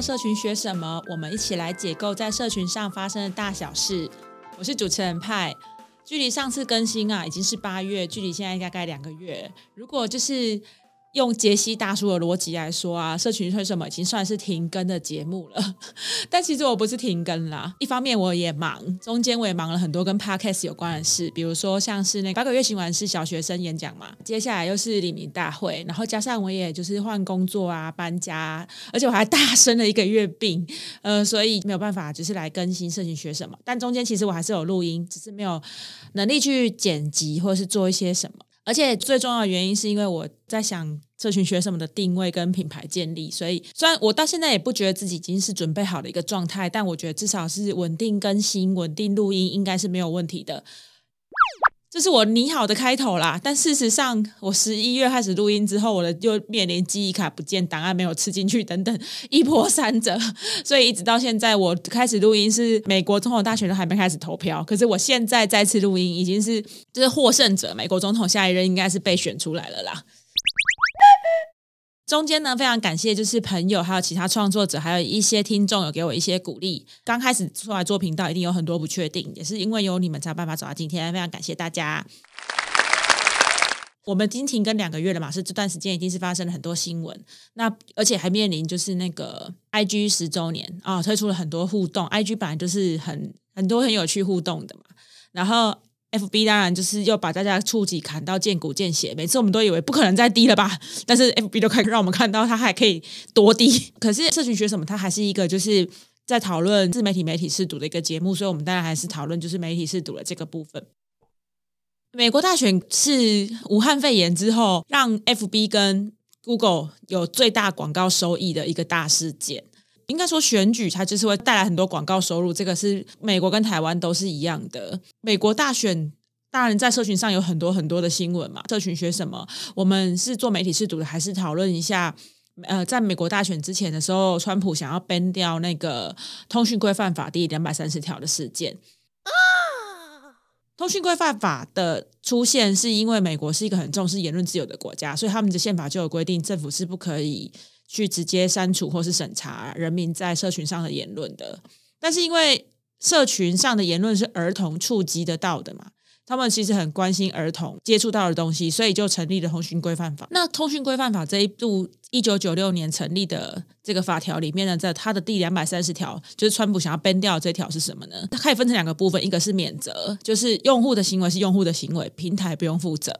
社群学什么？我们一起来解构在社群上发生的大小事。我是主持人派，距离上次更新啊，已经是八月，距离现在大概两个月。如果就是用杰西大叔的逻辑来说啊，社群为什么已经算是停更的节目了？但其实我不是停更啦，一方面我也忙，中间我也忙了很多跟 podcast 有关的事，比如说像是那八个月行完是小学生演讲嘛，接下来又是李明大会，然后加上我也就是换工作啊、搬家，而且我还大生了一个月病，呃，所以没有办法就是来更新社群学什么。但中间其实我还是有录音，只是没有能力去剪辑或是做一些什么。而且最重要的原因是因为我在想这群学生们的定位跟品牌建立，所以虽然我到现在也不觉得自己已经是准备好的一个状态，但我觉得至少是稳定更新、稳定录音应该是没有问题的。这是我拟好的开头啦，但事实上，我十一月开始录音之后，我的又面临记忆卡不见、档案没有吃进去等等一波三折，所以一直到现在，我开始录音是美国总统大选都还没开始投票，可是我现在再次录音已经是就是获胜者，美国总统下一任应该是被选出来了啦。中间呢，非常感谢就是朋友，还有其他创作者，还有一些听众有给我一些鼓励。刚开始出来做频道，一定有很多不确定，也是因为有你们才有办法走到今天。非常感谢大家。我们已经停更两个月了嘛，是这段时间一定是发生了很多新闻。那而且还面临就是那个 I G 十周年啊，推出了很多互动。I G 本来就是很很多很有趣互动的嘛，然后。F B 当然就是又把大家触及砍到见骨见血，每次我们都以为不可能再低了吧，但是 F B 都可以让我们看到它还可以多低。可是社群学什么，它还是一个就是在讨论自媒体媒体试读的一个节目，所以我们当然还是讨论就是媒体试读的这个部分。美国大选是武汉肺炎之后让 F B 跟 Google 有最大广告收益的一个大事件。应该说选举它就是会带来很多广告收入，这个是美国跟台湾都是一样的。美国大选当然在社群上有很多很多的新闻嘛，社群学什么？我们是做媒体试读的，还是讨论一下？呃，在美国大选之前的时候，川普想要 ban 掉那个通讯规范法第两百三十条的事件啊。通讯规范法的出现是因为美国是一个很重视言论自由的国家，所以他们的宪法就有规定，政府是不可以。去直接删除或是审查人民在社群上的言论的，但是因为社群上的言论是儿童触及得到的嘛，他们其实很关心儿童接触到的东西，所以就成立了通讯规范法。那通讯规范法这一部一九九六年成立的这个法条里面呢，在它的第两百三十条，就是川普想要 ban 掉这条是什么呢？它可以分成两个部分，一个是免责，就是用户的行为是用户的行为，平台不用负责。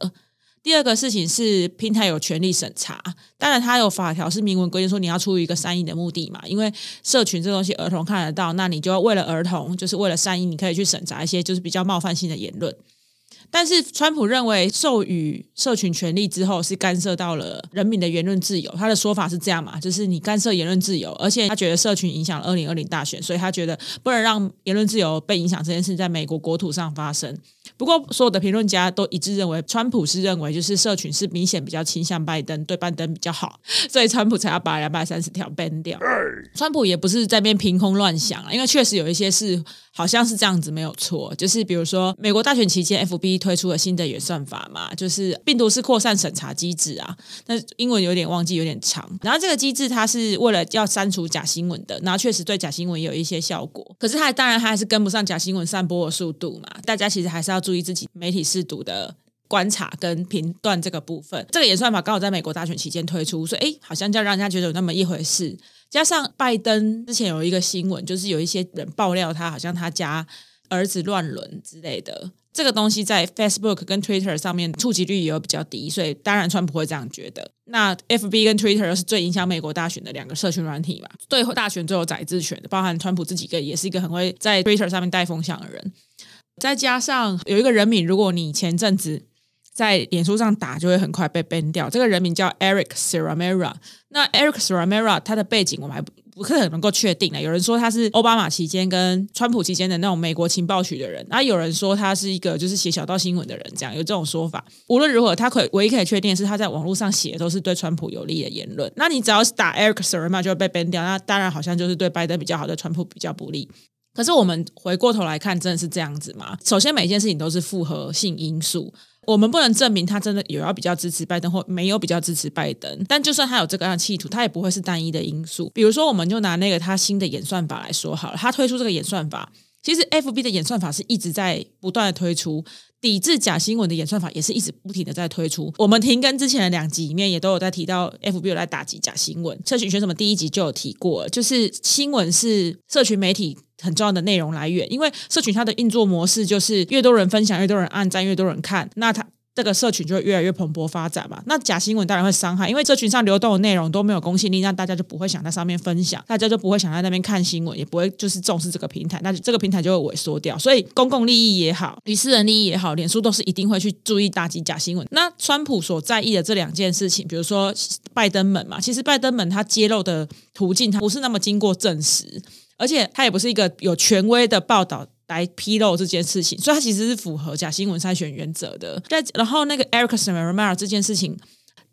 第二个事情是平台有权利审查，当然它有法条是明文规定说你要出于一个善意的目的嘛，因为社群这东西儿童看得到，那你就要为了儿童，就是为了善意，你可以去审查一些就是比较冒犯性的言论。但是川普认为授予社群权利之后是干涉到了人民的言论自由，他的说法是这样嘛，就是你干涉言论自由，而且他觉得社群影响二零二零大选，所以他觉得不能让言论自由被影响这件事在美国国土上发生。不过，所有的评论家都一致认为，川普是认为就是社群是明显比较倾向拜登，对拜登比较好，所以川普才要把两百三十条 ban 掉。川普也不是在边凭空乱想啊，因为确实有一些是好像是这样子没有错，就是比如说美国大选期间，FB 推出了新的演算法嘛，就是病毒式扩散审查机制啊，那英文有点忘记，有点长。然后这个机制它是为了要删除假新闻的，然后确实对假新闻有一些效果，可是它当然它还是跟不上假新闻散播的速度嘛，大家其实还是要。要注意自己媒体试读的观察跟评断这个部分，这个演算法刚好在美国大选期间推出，所以哎，好像就让人家觉得有那么一回事。加上拜登之前有一个新闻，就是有一些人爆料他好像他家儿子乱伦之类的，这个东西在 Facebook 跟 Twitter 上面触及率也有比较低，所以当然川普会这样觉得。那 FB 跟 Twitter 是最影响美国大选的两个社群软体嘛，对大选最有宰制权的，包含川普自己个也是一个很会在 Twitter 上面带风向的人。再加上有一个人名，如果你前阵子在脸书上打，就会很快被 ban 掉。这个人名叫 Eric Serramera。那 Eric Serramera 他的背景我们还不不可能够确定的。有人说他是奥巴马期间跟川普期间的那种美国情报局的人，然后有人说他是一个就是写小道新闻的人，这样有这种说法。无论如何，他可唯一可以确定是他在网络上写的都是对川普有利的言论。那你只要是打 Eric Serramera 就会被 ban 掉。那当然好像就是对拜登比较好，对川普比较不利。可是我们回过头来看，真的是这样子吗？首先，每一件事情都是复合性因素。我们不能证明他真的有要比较支持拜登或没有比较支持拜登，但就算他有这个样的企图，他也不会是单一的因素。比如说，我们就拿那个他新的演算法来说好了，他推出这个演算法，其实 F B 的演算法是一直在不断的推出。抵制假新闻的演算法也是一直不停的在推出。我们停更之前的两集里面也都有在提到，FB 有在打击假新闻。社群选什么第一集就有提过，就是新闻是社群媒体很重要的内容来源，因为社群它的运作模式就是越多人分享，越多人按赞，越多人看，那它。这个社群就会越来越蓬勃发展嘛？那假新闻当然会伤害，因为社群上流动的内容都没有公信力，那大家就不会想在上面分享，大家就不会想在那边看新闻，也不会就是重视这个平台，那这个平台就会萎缩掉。所以公共利益也好，与私人利益也好，脸书都是一定会去注意打击假新闻。那川普所在意的这两件事情，比如说拜登门嘛，其实拜登门他揭露的途径，他不是那么经过证实，而且他也不是一个有权威的报道。来披露这件事情，所以它其实是符合假新闻筛选原则的。在然后那个 Eric s m a r m a r 这件事情，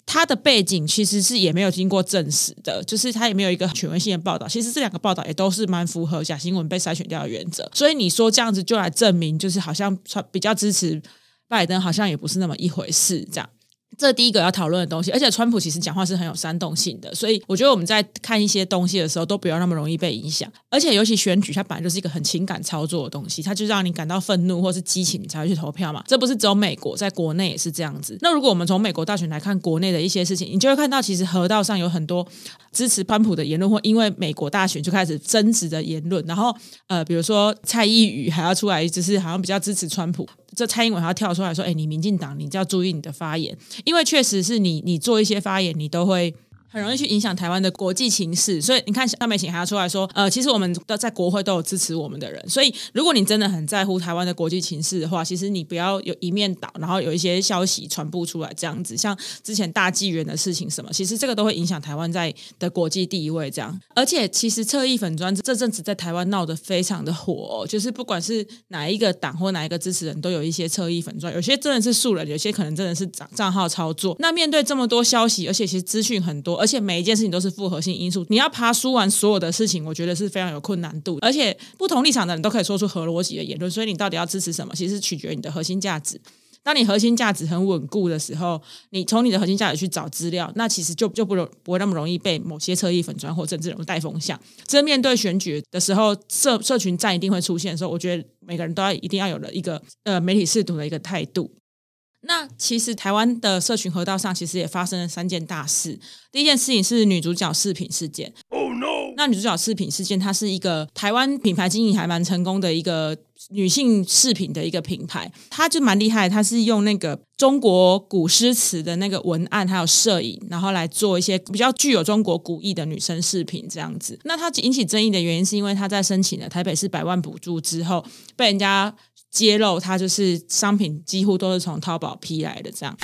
它的背景其实是也没有经过证实的，就是它也没有一个权威性的报道。其实这两个报道也都是蛮符合假新闻被筛选掉的原则。所以你说这样子就来证明，就是好像比较支持拜登，好像也不是那么一回事，这样。这第一个要讨论的东西，而且川普其实讲话是很有煽动性的，所以我觉得我们在看一些东西的时候，都不要那么容易被影响。而且尤其选举，它本来就是一个很情感操作的东西，它就让你感到愤怒或是激情，你才会去投票嘛。这不是只有美国，在国内也是这样子。那如果我们从美国大选来看国内的一些事情，你就会看到，其实河道上有很多支持川普的言论，或因为美国大选就开始争执的言论。然后呃，比如说蔡依宇还要出来，就是好像比较支持川普。这蔡英文还要跳出来说：“哎，你民进党，你就要注意你的发言，因为确实是你，你做一些发言，你都会。”很容易去影响台湾的国际情势，所以你看，夏美琴还要出来说，呃，其实我们的在国会都有支持我们的人，所以如果你真的很在乎台湾的国际情势的话，其实你不要有一面倒，然后有一些消息传播出来这样子，像之前大纪元的事情什么，其实这个都会影响台湾在的国际地位这样。而且其实侧翼粉砖这阵子在台湾闹得非常的火，就是不管是哪一个党或哪一个支持人都有一些侧翼粉砖，有些真的是素人，有些可能真的是账账号操作。那面对这么多消息，而且其实资讯很多。而且每一件事情都是复合性因素，你要爬梳完所有的事情，我觉得是非常有困难度。而且不同立场的人都可以说出合逻辑的言论，所以你到底要支持什么，其实取决于你的核心价值。当你核心价值很稳固的时候，你从你的核心价值去找资料，那其实就就不容不会那么容易被某些侧翼粉砖或政治人物带风向。这面对选举的时候，社社群战一定会出现的时候，我觉得每个人都要一定要有了一个呃媒体试图的一个态度。那其实台湾的社群河道上，其实也发生了三件大事。第一件事情是女主角饰品事件。Oh no！那女主角饰品事件，它是一个台湾品牌经营还蛮成功的一个女性饰品的一个品牌，它就蛮厉害。它是用那个中国古诗词的那个文案还有摄影，然后来做一些比较具有中国古意的女生饰品这样子。那它引起争议的原因，是因为它在申请了台北市百万补助之后，被人家。揭露它就是商品几乎都是从淘宝批来的，这样，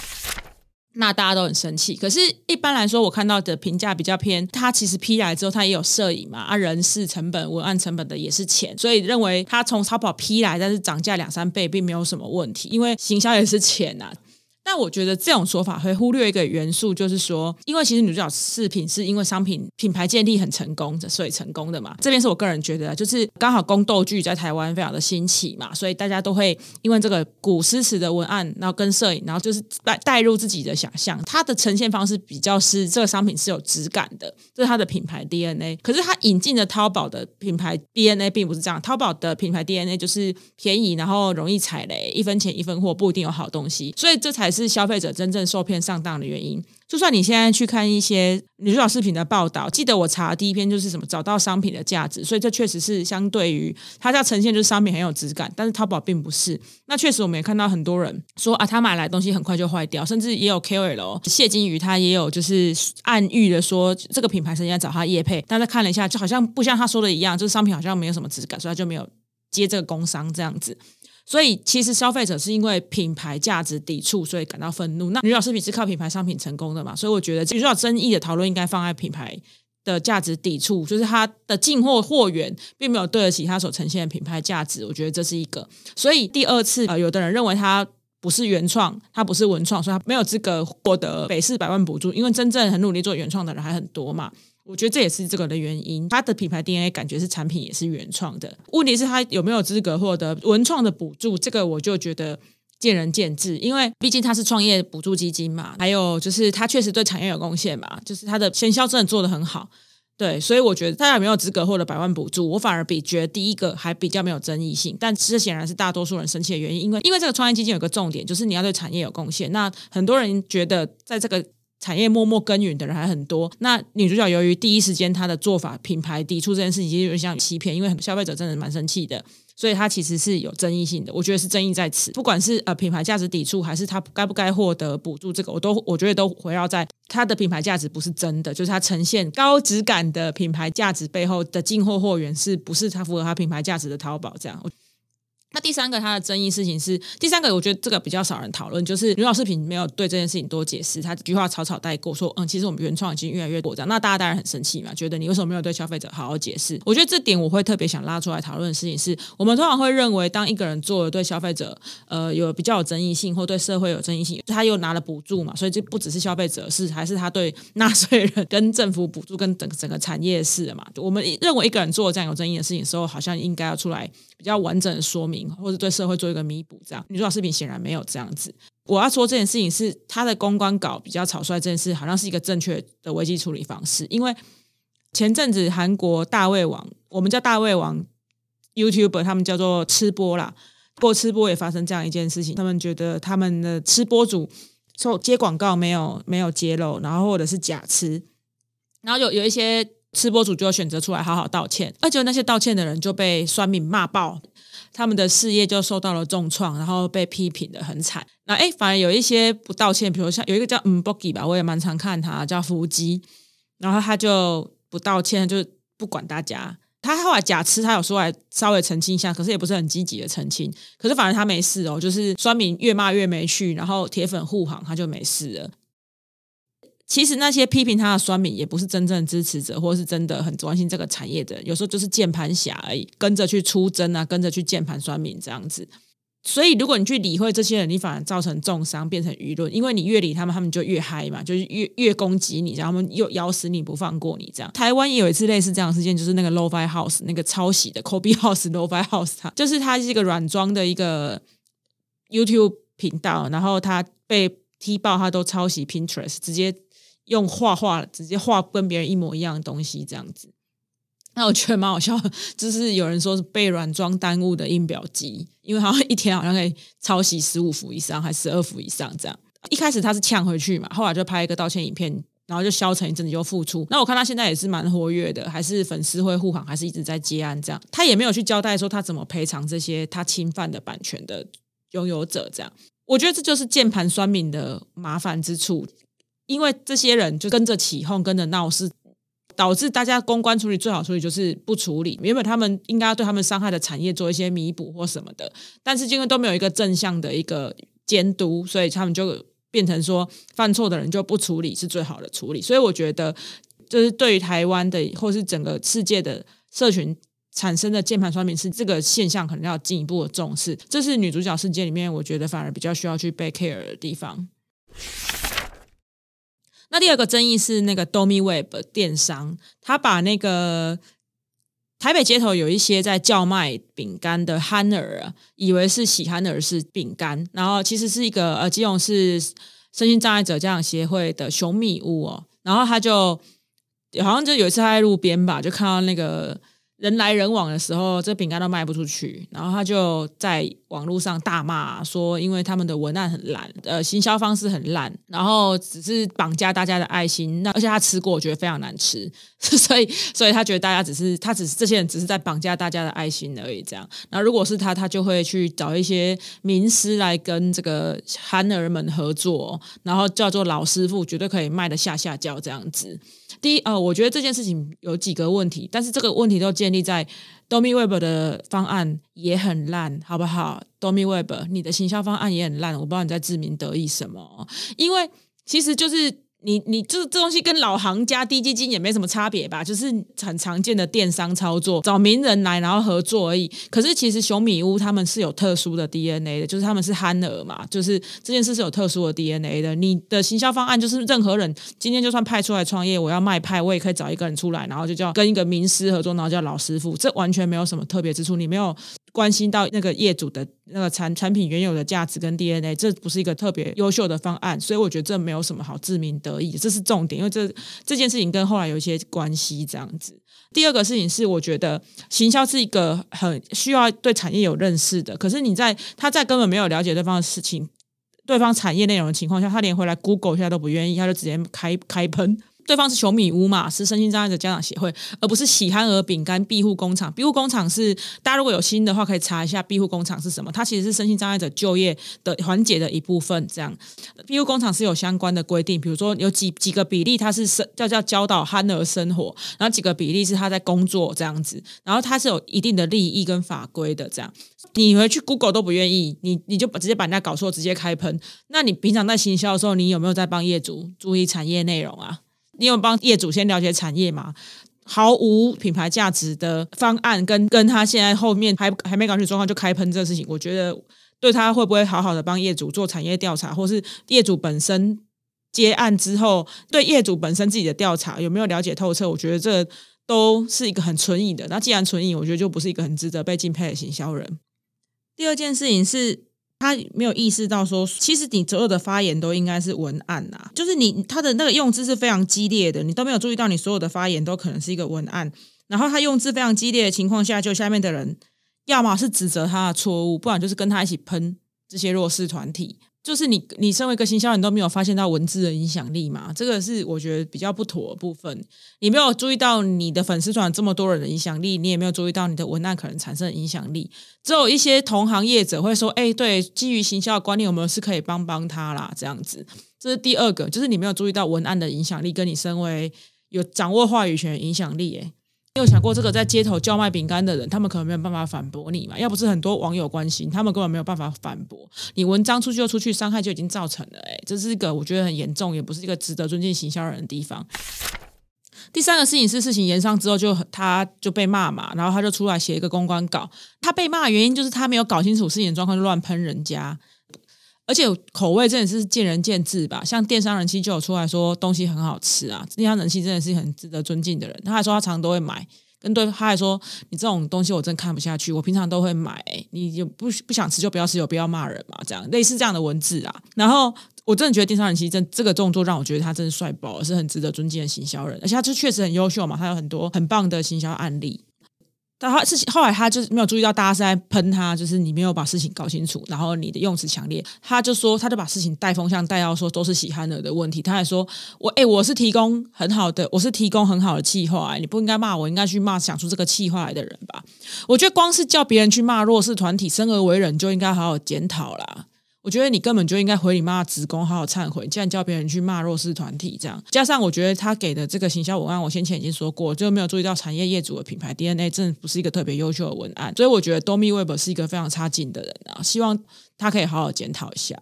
那大家都很生气。可是，一般来说，我看到的评价比较偏，它其实批来之后，它也有摄影嘛，啊，人事成本、文案成本的也是钱，所以认为它从淘宝批来，但是涨价两三倍，并没有什么问题，因为行销也是钱呐。但我觉得这种说法会忽略一个元素，就是说，因为其实女主角饰品是因为商品品牌建立很成功，所以成功的嘛。这边是我个人觉得，就是刚好宫斗剧在台湾非常的兴起嘛，所以大家都会因为这个古诗词的文案，然后跟摄影，然后就是带带入自己的想象，它的呈现方式比较是这个商品是有质感的，这是它的品牌 DNA。可是它引进的淘宝的品牌 DNA 并不是这样，淘宝的品牌 DNA 就是便宜，然后容易踩雷，一分钱一分货，不一定有好东西，所以这才。是消费者真正受骗上当的原因。就算你现在去看一些女主角视频的报道，记得我查第一篇就是什么找到商品的价值，所以这确实是相对于它要呈现就是商品很有质感，但是淘宝并不是。那确实我们也看到很多人说啊，他买来东西很快就坏掉，甚至也有 KOL 谢金鱼，他也有就是暗喻的说这个品牌曾经在找他叶配，但是看了一下，就好像不像他说的一样，就是商品好像没有什么质感，所以他就没有接这个工商这样子。所以其实消费者是因为品牌价值抵触，所以感到愤怒。那女老师品是靠品牌商品成功的嘛？所以我觉得比较争议的讨论应该放在品牌的价值抵触，就是它的进货货源并没有对得起它所呈现的品牌价值。我觉得这是一个。所以第二次，呃，有的人认为它不是原创，它不是文创，所以它没有资格获得北市百万补助。因为真正很努力做原创的人还很多嘛。我觉得这也是这个的原因，它的品牌 DNA 感觉是产品也是原创的。问题是它有没有资格获得文创的补助？这个我就觉得见仁见智，因为毕竟它是创业补助基金嘛，还有就是它确实对产业有贡献嘛，就是它的先销真的做得很好。对，所以我觉得它有没有资格获得百万补助，我反而比觉得第一个还比较没有争议性。但这显然是大多数人生气的原因，因为因为这个创业基金有个重点，就是你要对产业有贡献。那很多人觉得在这个产业默默耕耘的人还很多。那女主角由于第一时间她的做法品牌抵触这件事情，其实有点像欺骗，因为消费者真的蛮生气的。所以它其实是有争议性的，我觉得是争议在此。不管是呃品牌价值抵触，还是它该不该获得补助，这个我都我觉得都围绕在它的品牌价值不是真的，就是它呈现高质感的品牌价值背后的进货货源是不是它符合它品牌价值的淘宝这样。那第三个它的争议事情是，第三个我觉得这个比较少人讨论，就是刘老视频没有对这件事情多解释，他这句话草草带过，说嗯，其实我们原创已经越来越过这样，那大家当然很生气嘛，觉得你为什么没有对消费者好好解释？我觉得这点我会特别想拉出来讨论的事情是，我们通常会认为，当一个人做了对消费者呃有比较有争议性，或对社会有争议性，他又拿了补助嘛，所以这不只是消费者是，还是他对纳税人跟政府补助跟整整个产业是的嘛？我们认为一个人做了这样有争议的事情时候，好像应该要出来比较完整的说明，或者对社会。做一个弥补，这样女主角视频显然没有这样子。我要说这件事情是他的公关稿比较草率，这件事好像是一个正确的危机处理方式。因为前阵子韩国大胃王，我们叫大胃王 YouTuber，他们叫做吃播啦。不过吃播也发生这样一件事情，他们觉得他们的吃播主受接广告没有没有揭露，然后或者是假吃，然后有有一些吃播主就选择出来好好道歉，而且那些道歉的人就被酸敏骂爆。他们的事业就受到了重创，然后被批评的很惨。那哎，反而有一些不道歉，比如像有一个叫嗯 Bogi 吧，我也蛮常看他叫伏基，然后他就不道歉，就不管大家。他后来假吃，他有说来稍微澄清一下，可是也不是很积极的澄清。可是反正他没事哦，就是酸民越骂越没趣，然后铁粉护航，他就没事了。其实那些批评他的酸民也不是真正支持者，或是真的很关心这个产业的人，有时候就是键盘侠而已，跟着去出征啊，跟着去键盘酸民这样子。所以如果你去理会这些人，你反而造成重伤，变成舆论，因为你越理他们，他们就越嗨嘛，就是越越攻击你，然后他们又咬死你不放过你这样。台湾也有一次类似这样的事件，就是那个 LoFi House 那个抄袭的 Kobe House LoFi House，它就是它是一个软装的一个 YouTube 频道，然后它被踢爆，它都抄袭 Pinterest，直接。用画画直接画跟别人一模一样的东西，这样子，那我觉得蛮好笑。就是有人说是被软装耽误的印表机，因为好像一天好像可以抄袭十五幅以上，还十二幅以上这样。一开始他是呛回去嘛，后来就拍一个道歉影片，然后就消沉一阵子又复出。那我看他现在也是蛮活跃的，还是粉丝会护航，还是一直在接案这样。他也没有去交代说他怎么赔偿这些他侵犯的版权的拥有者这样。我觉得这就是键盘酸民的麻烦之处。因为这些人就跟着起哄，跟着闹事，导致大家公关处理最好处理就是不处理。原本他们应该要对他们伤害的产业做一些弥补或什么的，但是因为都没有一个正向的一个监督，所以他们就变成说犯错的人就不处理是最好的处理。所以我觉得，就是对于台湾的或是整个世界的社群产生的键盘刷屏是这个现象，可能要进一步的重视。这是女主角事件里面，我觉得反而比较需要去被 care 的地方。那第二个争议是那个 Domi Web 电商，他把那个台北街头有一些在叫卖饼干的憨儿，以为是喜憨儿是饼干，然后其实是一个呃，基隆是身心障碍者家长协会的熊米屋哦，然后他就好像就有一次他在路边吧，就看到那个。人来人往的时候，这饼干都卖不出去，然后他就在网络上大骂说，因为他们的文案很烂，呃，行销方式很烂，然后只是绑架大家的爱心。那而且他吃过，我觉得非常难吃，所 以所以他觉得大家只是他只是这些人只是在绑架大家的爱心而已。这样，那如果是他，他就会去找一些名师来跟这个憨儿们合作，然后叫做老师傅，绝对可以卖的下下叫这样子。第一，呃，我觉得这件事情有几个问题，但是这个问题都建立在 Domi Web 的方案也很烂，好不好？Domi Web，你的行销方案也很烂，我不知道你在自鸣得意什么，因为其实就是。你你这这东西跟老行家低基金也没什么差别吧？就是很常见的电商操作，找名人来然后合作而已。可是其实熊米屋他们是有特殊的 DNA 的，就是他们是憨儿嘛，就是这件事是有特殊的 DNA 的。你的行销方案就是任何人今天就算派出来创业，我要卖派，我也可以找一个人出来，然后就叫跟一个名师合作，然后叫老师傅，这完全没有什么特别之处。你没有关心到那个业主的那个产产品原有的价值跟 DNA，这不是一个特别优秀的方案，所以我觉得这没有什么好自鸣得意，这是重点，因为这这件事情跟后来有一些关系这样子。第二个事情是，我觉得行销是一个很需要对产业有认识的，可是你在他在根本没有了解对方的事情、对方产业内容的情况下，他连回来 Google 一下都不愿意，他就直接开开喷。对方是球米屋嘛，是身心障碍的家长协会，而不是喜憨儿饼干庇护工厂。庇护工厂是大家如果有心的话，可以查一下庇护工厂是什么。它其实是身心障碍者就业的环节的一部分。这样，庇护工厂是有相关的规定，比如说有几几个比例，它是生叫叫教导憨儿生活，然后几个比例是他在工作这样子，然后它是有一定的利益跟法规的。这样，你回去 Google 都不愿意，你你就直接把人家搞错，直接开喷。那你平常在行销的时候，你有没有在帮业主注意产业内容啊？你有帮业主先了解产业吗？毫无品牌价值的方案，跟跟他现在后面还还没搞清楚状况就开喷这个事情，我觉得对他会不会好好的帮业主做产业调查，或是业主本身接案之后对业主本身自己的调查有没有了解透彻？我觉得这都是一个很存疑的。那既然存疑，我觉得就不是一个很值得被敬佩的行销人。第二件事情是。他没有意识到说，其实你所有的发言都应该是文案呐，就是你他的那个用字是非常激烈的，你都没有注意到你所有的发言都可能是一个文案。然后他用字非常激烈的情况下，就下面的人要么是指责他的错误，不然就是跟他一起喷这些弱势团体。就是你，你身为一个行销人都没有发现到文字的影响力嘛？这个是我觉得比较不妥的部分。你没有注意到你的粉丝团这么多人的影响力，你也没有注意到你的文案可能产生的影响力。只有一些同行业者会说：“哎，对，基于行销的观念，我们是可以帮帮他啦。”这样子，这是第二个，就是你没有注意到文案的影响力，跟你身为有掌握话语权影响力，哎。你有想过这个在街头叫卖饼干的人，他们可能没有办法反驳你嘛？要不是很多网友关心，他们根本没有办法反驳你。文章出去就出去，伤害就已经造成了。哎，这是一个我觉得很严重，也不是一个值得尊敬行销人的地方。第三个事情是事情延上之后，就他就被骂嘛，然后他就出来写一个公关稿。他被骂的原因就是他没有搞清楚事情状况，就乱喷人家。而且口味真的是见仁见智吧，像电商人气就有出来说东西很好吃啊，电商人气真的是很值得尊敬的人。他还说他常都会买，跟对他还说你这种东西我真看不下去，我平常都会买，你就不不想吃就不要吃，有必要骂人嘛？这样类似这样的文字啊。然后我真的觉得电商人气真这个动作让我觉得他真的帅爆，是很值得尊敬的行销人，而且他就确实很优秀嘛，他有很多很棒的行销案例。但他事情后来他就是没有注意到大家是在喷他，就是你没有把事情搞清楚，然后你的用词强烈，他就说他就把事情带风向带到说都是喜憨儿的问题。他还说我哎我是提供很好的，我是提供很好的气话，你不应该骂我，应该去骂想出这个气话来的人吧？我觉得光是叫别人去骂弱势团体，生而为人就应该好好检讨啦。我觉得你根本就应该回你妈的职工，好好忏悔。既然叫别人去骂弱势团体，这样加上我觉得他给的这个行销文案，我先前已经说过，就没有注意到产业业主的品牌 DNA，真的不是一个特别优秀的文案。所以我觉得 Domi Web 是一个非常差劲的人啊，希望他可以好好检讨一下。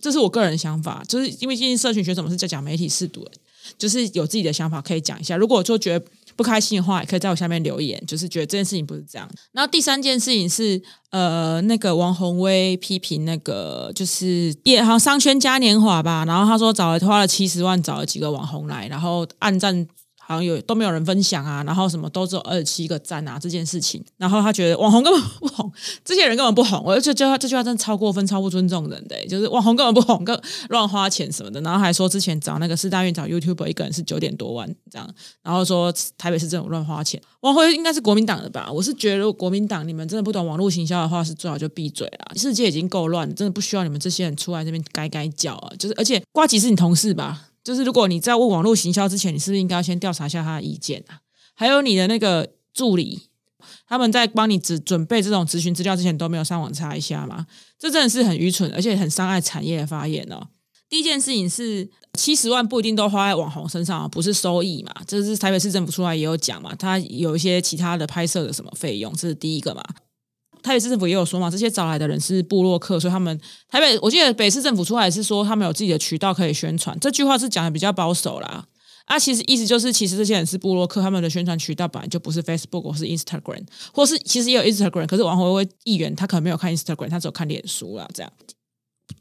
这是我个人想法，就是因为今天社群学什么是在讲媒体试读，就是有自己的想法可以讲一下。如果说觉得不开心的话，也可以在我下面留言，就是觉得这件事情不是这样。然后第三件事情是，呃，那个王宏威批评那个就是也好商圈嘉年华吧，然后他说找了花了七十万找了几个网红来，然后暗赞。好像有都没有人分享啊，然后什么都只有二十七个赞啊，这件事情，然后他觉得网红根本不红，这些人根本不红，我就觉得这句话真的超过分、超不尊重人的，就是网红根本不红，更乱花钱什么的，然后还说之前找那个四大院找 YouTube 一个人是九点多万这样，然后说台北市政府乱花钱，王辉应该是国民党的吧？我是觉得如果国民党你们真的不懂网络行销的话，是最好就闭嘴了。世界已经够乱，真的不需要你们这些人出来这边改改脚啊！就是而且瓜吉是你同事吧？就是如果你在问网络行销之前，你是不是应该要先调查一下他的意见啊？还有你的那个助理，他们在帮你只准备这种咨询资料之前，都没有上网查一下吗？这真的是很愚蠢，而且很伤害产业的发言哦。第一件事情是，七十万不一定都花在网红身上，不是收益嘛？这是台北市政府出来也有讲嘛，他有一些其他的拍摄的什么费用，这是第一个嘛。台北市政府也有说嘛，这些找来的人是部落客，所以他们台北，我记得北市政府出来是说他们有自己的渠道可以宣传。这句话是讲的比较保守啦。啊，其实意思就是，其实这些人是部落客，他们的宣传渠道本来就不是 Facebook 或是 Instagram，或是其实也有 Instagram，可是王宏威议员他可能没有看 Instagram，他只有看脸书啦。这样。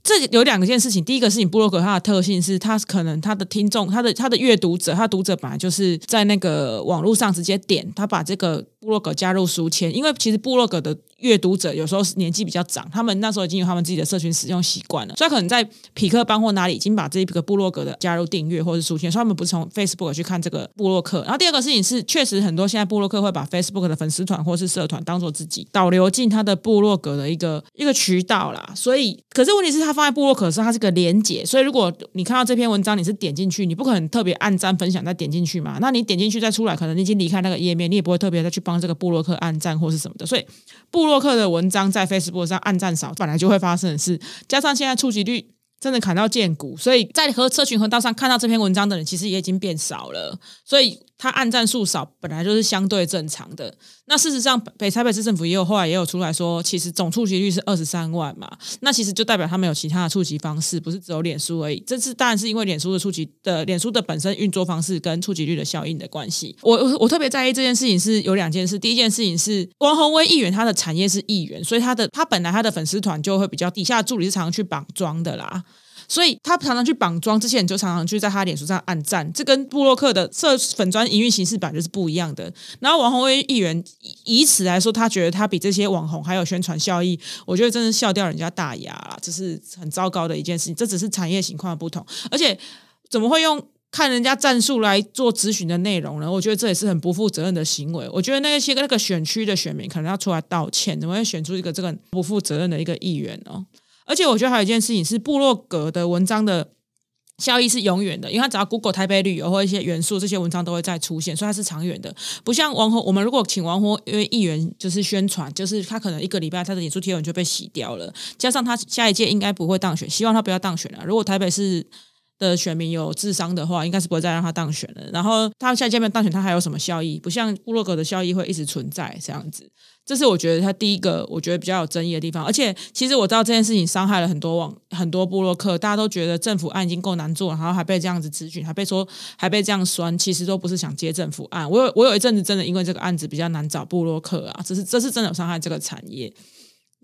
这有两件事情，第一个事情，布洛格它的特性是，它可能它的听众、他的他的阅读者、他读者本来就是在那个网络上直接点，他把这个部落格加入书签，因为其实部落格的阅读者有时候是年纪比较长，他们那时候已经有他们自己的社群使用习惯了，所以可能在匹克邦或哪里已经把这一个部落格的加入订阅或是书签，所以他们不是从 Facebook 去看这个部落客。然后第二个事情是，确实很多现在部落客会把 Facebook 的粉丝团或是社团当做自己导流进他的部落格的一个一个渠道啦。所以，可是问题是，它放在部落可是，它是个连结，所以如果你看到这篇文章，你是点进去，你不可能特别按赞分享再点进去嘛？那你点进去再出来，可能你已经离开那个页面，你也不会特别再去帮这个部落客按赞或是什么的。所以，部落客的文章在 Facebook 上按赞少，本来就会发生的事。加上现在触及率真的砍到见骨，所以在和社群河道上看到这篇文章的人，其实也已经变少了。所以。他按战数少，本来就是相对正常的。那事实上，北台北市政府也有后来也有出来说，其实总触及率是二十三万嘛。那其实就代表他们有其他的触及方式，不是只有脸书而已。这次当然是因为脸书的触及的脸书的本身运作方式跟触及率的效应的关系。我我特别在意这件事情是有两件事。第一件事情是王宏威议员他的产业是议员，所以他的他本来他的粉丝团就会比较底下助理是常常去绑装的啦。所以他常常去绑装，之前就常常去在他脸书上按赞，这跟布洛克的设粉砖营运形式版就是不一样的。然后王宏威议员以此来说，他觉得他比这些网红还有宣传效益，我觉得真是笑掉人家大牙了，这是很糟糕的一件事情。这只是产业情况的不同，而且怎么会用看人家战术来做咨询的内容呢？我觉得这也是很不负责任的行为。我觉得那些那个选区的选民可能要出来道歉，怎么会选出一个这个不负责任的一个议员哦？而且我觉得还有一件事情是，部落格的文章的效益是永远的，因为它只要 Google 台北旅游或一些元素，这些文章都会再出现，所以它是长远的。不像王宏，我们如果请王宏因为议员就是宣传，就是他可能一个礼拜他的演出贴文就被洗掉了，加上他下一届应该不会当选，希望他不要当选了。如果台北是的选民有智商的话，应该是不会再让他当选了。然后他下一届没当选，他还有什么效益？不像部落格的效益会一直存在这样子。这是我觉得他第一个我觉得比较有争议的地方，而且其实我知道这件事情伤害了很多网很多布洛克，大家都觉得政府案已经够难做，然后还被这样子咨询，还被说还被这样酸，其实都不是想接政府案。我有我有一阵子真的因为这个案子比较难找布洛克啊，这是这是真的有伤害这个产业，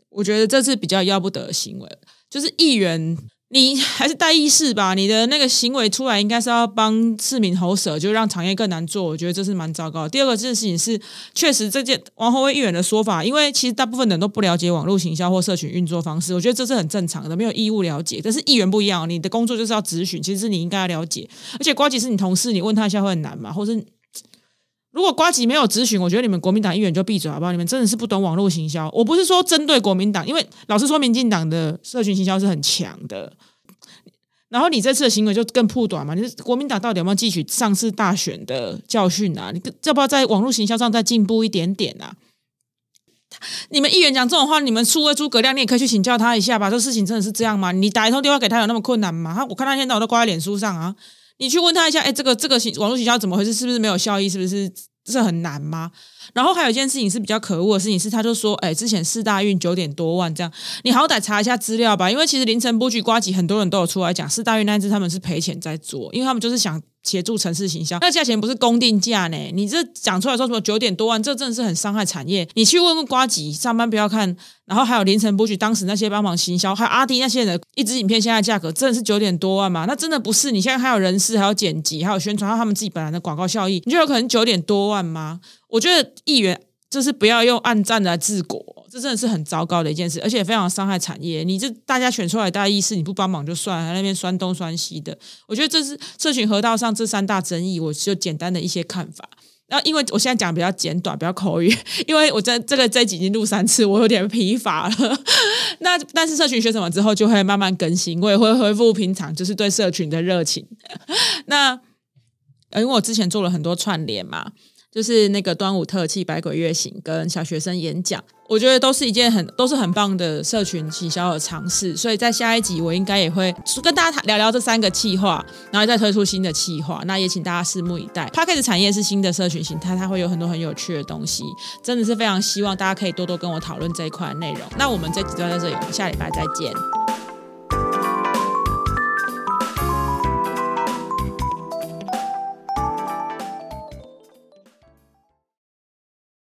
我觉得这是比较要不得的行为，就是议员。你还是带意识吧，你的那个行为出来应该是要帮市民喉舌，就让产业更难做。我觉得这是蛮糟糕。第二个这件事情是，确实这件王宏威议员的说法，因为其实大部分人都不了解网络行销或社群运作方式，我觉得这是很正常的，没有义务了解。但是议员不一样，你的工作就是要咨询，其实是你应该要了解。而且瓜吉是你同事，你问他一下会很难吗？或者？如果瓜吉没有咨询，我觉得你们国民党议员就闭嘴好不好？你们真的是不懂网络行销。我不是说针对国民党，因为老实说，民进党的社群行销是很强的。然后你这次的行为就更破短嘛？你是国民党到底有没有汲取上次大选的教训啊？你要不要在网络行销上再进步一点点啊？你们议员讲这种话，你们数位诸葛亮，你也可以去请教他一下吧。这事情真的是这样吗？你打一通电话给他有那么困难吗？我看他现在我都挂在脸书上啊。你去问他一下，哎，这个这个网络营销怎么回事？是不是没有效益？是不是这很难吗？然后还有一件事情是比较可恶的事情是，他就说，哎，之前四大运九点多万这样，你好歹查一下资料吧，因为其实凌晨布局瓜吉很多人都有出来讲，四大运那一次他们是赔钱在做，因为他们就是想。协助城市行销，那价钱不是公定价呢？你这讲出来说什么九点多万，这真的是很伤害产业。你去问问瓜吉上班不要看，然后还有凌晨布局当时那些帮忙行销，还有阿迪那些人，一支影片现在价格真的是九点多万吗？那真的不是。你现在还有人事，还有剪辑，还有宣传，还有他们自己本来的广告效益，你就有可能九点多万吗？我觉得议员。就是不要用暗战来治国，这真的是很糟糕的一件事，而且非常伤害产业。你这大家选出来大家意思，你不帮忙就算了，那边酸东酸西的。我觉得这是社群河道上这三大争议，我就简单的一些看法。然后因为我现在讲比较简短，比较口语，因为我在这个这几集录三次，我有点疲乏了。那但是社群学什么之后就会慢慢更新，我也会恢复平常，就是对社群的热情。那因为我之前做了很多串联嘛。就是那个端午特气、百鬼月行跟小学生演讲，我觉得都是一件很都是很棒的社群营销的尝试。所以在下一集我应该也会跟大家聊聊这三个计划，然后再推出新的计划。那也请大家拭目以待。p a c k e 产业是新的社群形态，它会有很多很有趣的东西，真的是非常希望大家可以多多跟我讨论这一块内容。那我们这集就到这里，我们下礼拜再见。